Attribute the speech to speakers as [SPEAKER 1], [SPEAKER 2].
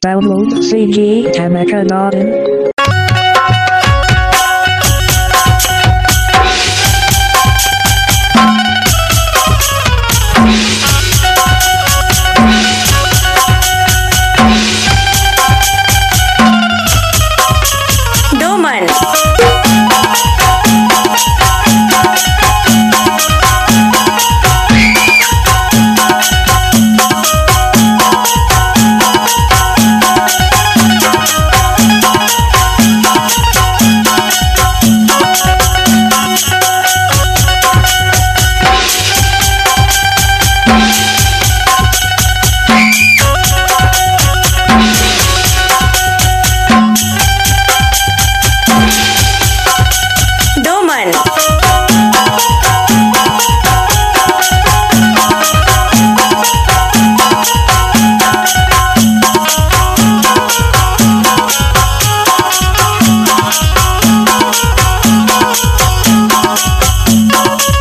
[SPEAKER 1] Download CG Tamaka Garden. Oh,